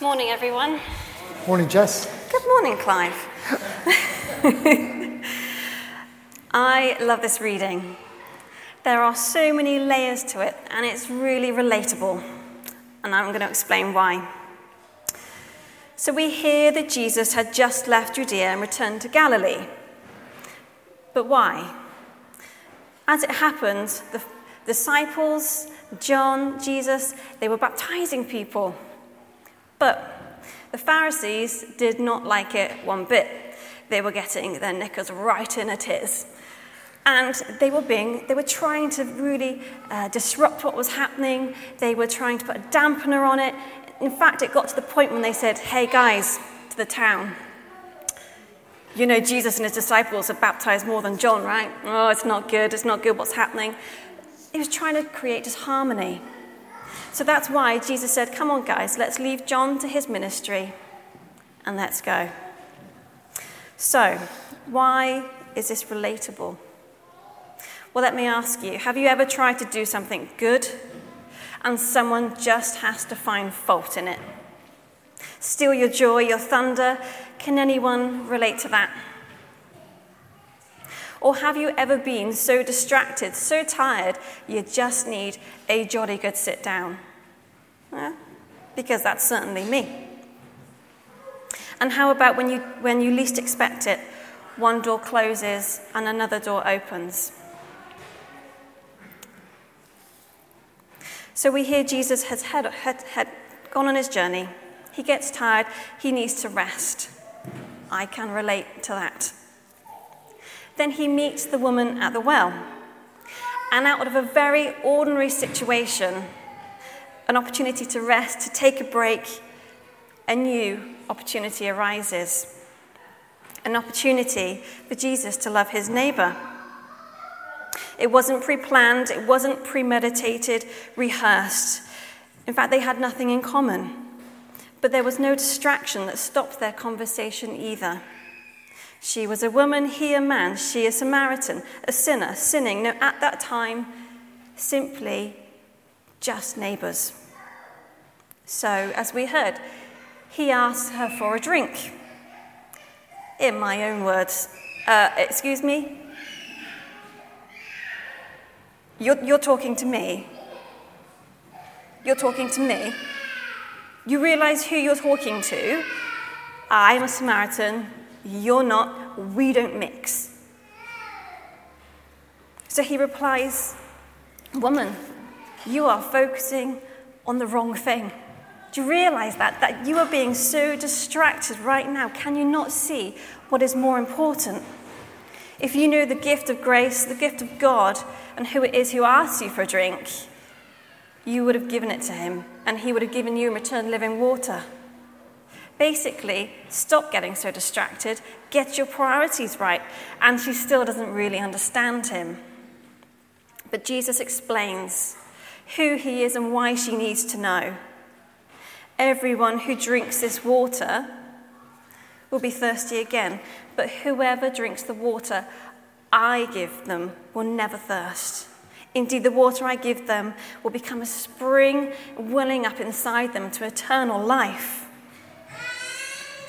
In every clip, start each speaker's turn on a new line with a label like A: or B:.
A: Morning, everyone.
B: Morning, Jess.
A: Good morning, Clive. I love this reading. There are so many layers to it, and it's really relatable. And I'm going to explain why. So, we hear that Jesus had just left Judea and returned to Galilee. But why? As it happened, the disciples, John, Jesus, they were baptizing people. But the Pharisees did not like it one bit. They were getting their knickers right in a tiz. And they were being, they were trying to really uh, disrupt what was happening. They were trying to put a dampener on it. In fact, it got to the point when they said, hey guys, to the town, you know, Jesus and his disciples are baptized more than John, right? Oh, it's not good. It's not good what's happening. He was trying to create disharmony. So that's why Jesus said, Come on, guys, let's leave John to his ministry and let's go. So, why is this relatable? Well, let me ask you have you ever tried to do something good and someone just has to find fault in it? Steal your joy, your thunder? Can anyone relate to that? Or have you ever been so distracted, so tired, you just need a jolly good sit down? Yeah, because that's certainly me. And how about when you, when you least expect it, one door closes and another door opens? So we hear Jesus has had, had, had gone on his journey. He gets tired, he needs to rest. I can relate to that. Then he meets the woman at the well. And out of a very ordinary situation, an opportunity to rest, to take a break, a new opportunity arises. An opportunity for Jesus to love his neighbor. It wasn't pre planned, it wasn't premeditated, rehearsed. In fact, they had nothing in common. But there was no distraction that stopped their conversation either. She was a woman, he a man, she a Samaritan, a sinner, sinning. No, at that time, simply just neighbours. So, as we heard, he asked her for a drink. In my own words, uh, excuse me? You're, you're talking to me. You're talking to me. You realize who you're talking to. I'm a Samaritan. You're not. We don't mix. So he replies, Woman, you are focusing on the wrong thing. Do you realize that? That you are being so distracted right now. Can you not see what is more important? If you knew the gift of grace, the gift of God, and who it is who asks you for a drink, you would have given it to him, and he would have given you in return living water. Basically, stop getting so distracted, get your priorities right, and she still doesn't really understand him. But Jesus explains who he is and why she needs to know. Everyone who drinks this water will be thirsty again, but whoever drinks the water I give them will never thirst. Indeed, the water I give them will become a spring welling up inside them to eternal life.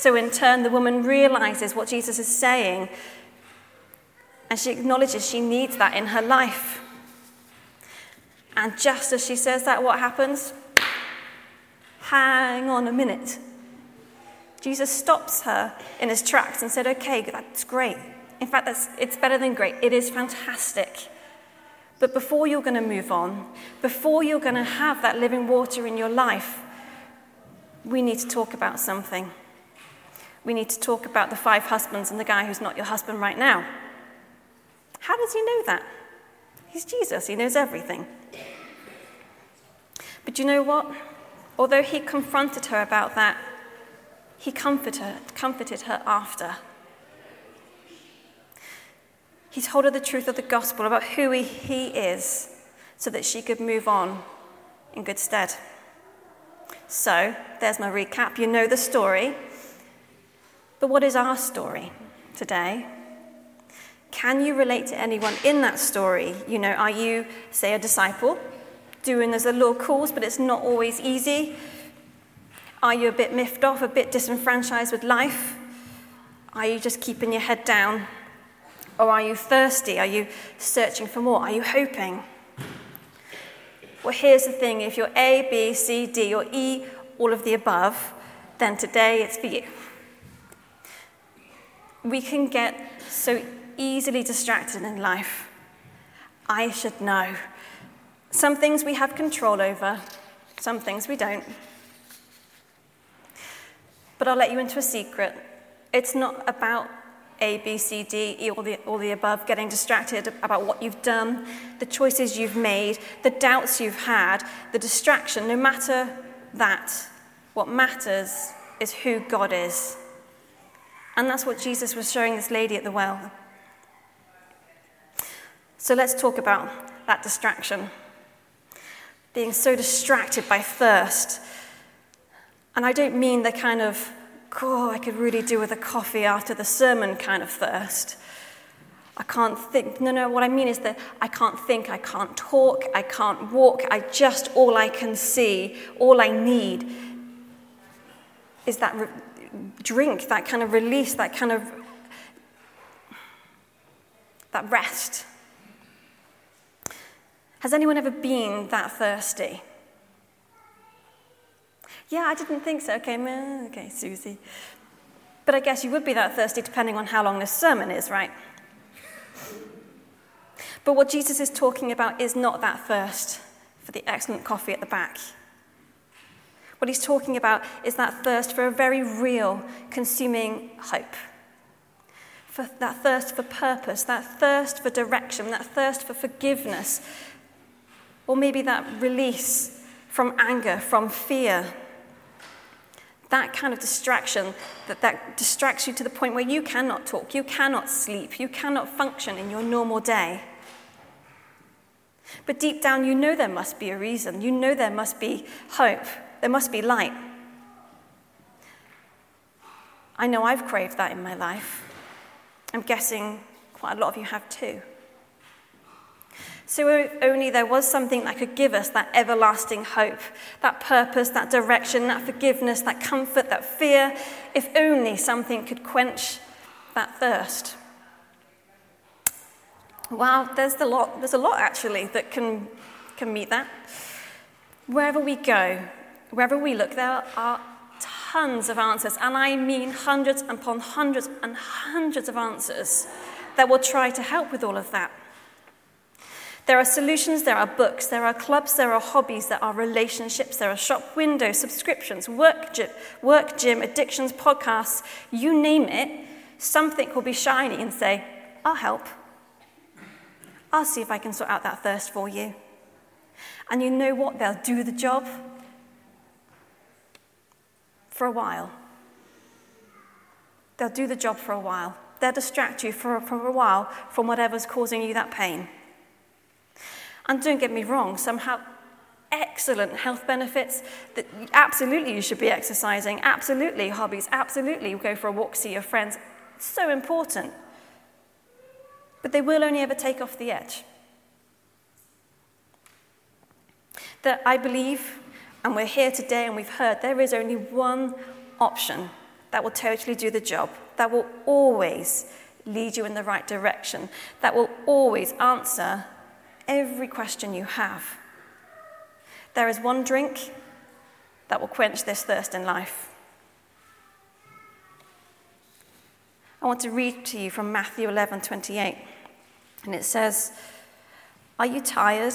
A: So, in turn, the woman realizes what Jesus is saying and she acknowledges she needs that in her life. And just as she says that, what happens? Hang on a minute. Jesus stops her in his tracks and said, Okay, that's great. In fact, that's, it's better than great. It is fantastic. But before you're going to move on, before you're going to have that living water in your life, we need to talk about something. We need to talk about the five husbands and the guy who's not your husband right now. How does he know that? He's Jesus, he knows everything. But you know what? Although he confronted her about that, he comforted her, comforted her after. He told her the truth of the gospel about who he is so that she could move on in good stead. So, there's my recap. You know the story. But what is our story today? Can you relate to anyone in that story? You know, are you, say, a disciple, doing as the Lord calls, but it's not always easy? Are you a bit miffed off, a bit disenfranchised with life? Are you just keeping your head down? Or are you thirsty? Are you searching for more? Are you hoping? Well, here's the thing if you're A, B, C, D, or E, all of the above, then today it's for you. We can get so easily distracted in life. I should know. Some things we have control over, some things we don't. But I'll let you into a secret. It's not about A, B, C, D, E, all the, all the above, getting distracted about what you've done, the choices you've made, the doubts you've had, the distraction. No matter that, what matters is who God is. And that's what Jesus was showing this lady at the well. So let's talk about that distraction. Being so distracted by thirst. And I don't mean the kind of, oh, I could really do with a coffee after the sermon kind of thirst. I can't think. No, no, what I mean is that I can't think, I can't talk, I can't walk. I just, all I can see, all I need is that drink, that kind of release, that kind of that rest. Has anyone ever been that thirsty? Yeah, I didn't think so. Okay, okay, Susie. But I guess you would be that thirsty depending on how long this sermon is, right? But what Jesus is talking about is not that thirst for the excellent coffee at the back. What he's talking about is that thirst for a very real, consuming hope. For that thirst for purpose, that thirst for direction, that thirst for forgiveness, or maybe that release from anger, from fear. That kind of distraction that, that distracts you to the point where you cannot talk, you cannot sleep, you cannot function in your normal day. But deep down, you know there must be a reason. You know there must be hope. There must be light. I know I've craved that in my life. I'm guessing quite a lot of you have too. So only there was something that could give us that everlasting hope, that purpose, that direction, that forgiveness, that comfort, that fear, if only something could quench that thirst. Wow, there's a lot, there's a lot actually that can, can meet that. Wherever we go, wherever we look, there are tons of answers, and I mean hundreds upon hundreds and hundreds of answers that will try to help with all of that. There are solutions, there are books, there are clubs, there are hobbies, there are relationships, there are shop windows, subscriptions, work gym, work gym, addictions, podcasts, you name it, something will be shiny and say, I'll help. I'll see if I can sort out that thirst for you. And you know what? They'll do the job for a while. They'll do the job for a while. They'll distract you for, for a while from whatever's causing you that pain. And don't get me wrong, some have excellent health benefits that absolutely you should be exercising, absolutely hobbies, absolutely go for a walk, see your friends. It's so important. But they will only ever take off the edge. That I believe, and we're here today and we've heard, there is only one option that will totally do the job, that will always lead you in the right direction, that will always answer every question you have. There is one drink that will quench this thirst in life. I want to read to you from Matthew 11:28, And it says, Are you tired?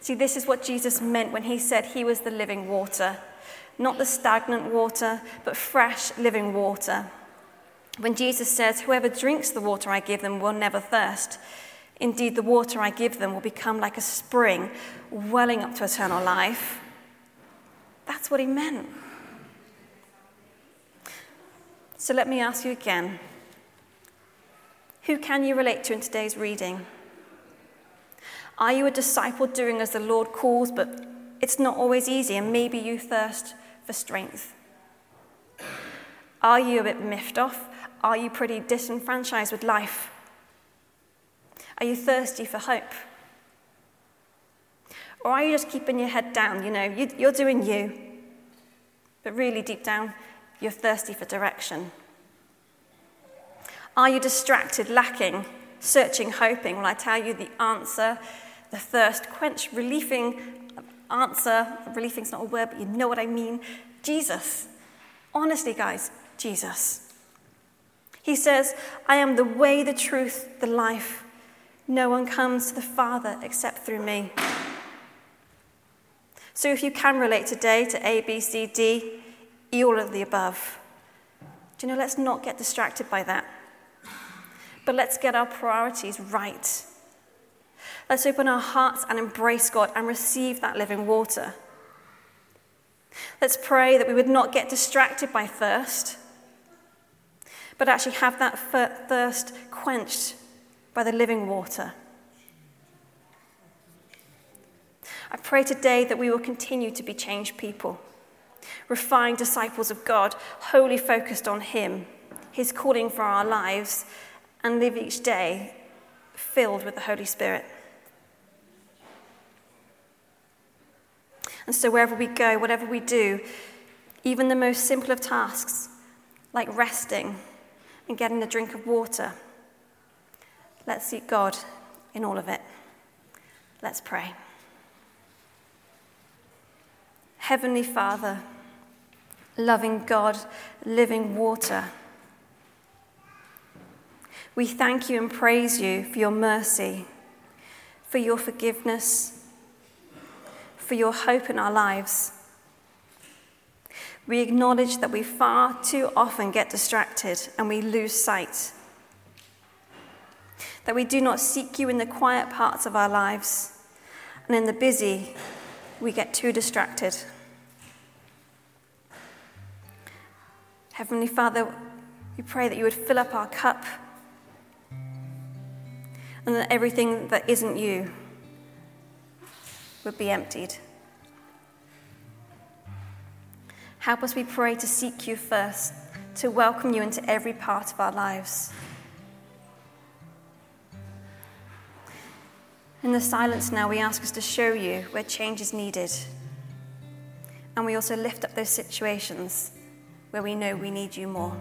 A: See, this is what Jesus meant when he said he was the living water. Not the stagnant water, but fresh living water. When Jesus says, Whoever drinks the water I give them will never thirst. Indeed, the water I give them will become like a spring welling up to eternal life. That's what he meant. So let me ask you again who can you relate to in today's reading? Are you a disciple doing as the Lord calls, but it's not always easy, and maybe you thirst for strength? Are you a bit miffed off? Are you pretty disenfranchised with life? Are you thirsty for hope? Or are you just keeping your head down? You know, you, are doing you, but really deep down, you're thirsty for direction. Are you distracted, lacking, searching, hoping? Well, I tell you the answer, the thirst quench, relieving answer. Relieving's not a word, but you know what I mean. Jesus. Honestly, guys, Jesus. He says, I am the way, the truth, the life. No one comes to the Father except through me. So if you can relate today to A, B, C, D, E, all of the above, do you know, let's not get distracted by that. But let's get our priorities right. Let's open our hearts and embrace God and receive that living water. Let's pray that we would not get distracted by thirst, but actually have that thirst quenched by the living water. I pray today that we will continue to be changed people, refined disciples of God, wholly focused on Him, His calling for our lives, and live each day filled with the Holy Spirit. And so, wherever we go, whatever we do, even the most simple of tasks, like resting and getting a drink of water, let's seek God in all of it. Let's pray. Heavenly Father, loving God, living water, we thank you and praise you for your mercy, for your forgiveness, for your hope in our lives. We acknowledge that we far too often get distracted and we lose sight. That we do not seek you in the quiet parts of our lives, and in the busy, we get too distracted. Heavenly Father, we pray that you would fill up our cup and that everything that isn't you would be emptied. Help us, we pray, to seek you first, to welcome you into every part of our lives. In the silence now, we ask us to show you where change is needed. And we also lift up those situations where we know we need you more.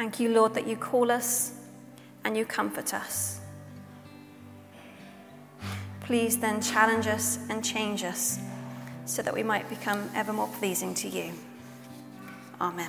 A: Thank you, Lord, that you call us and you comfort us. Please then challenge us and change us so that we might become ever more pleasing to you. Amen.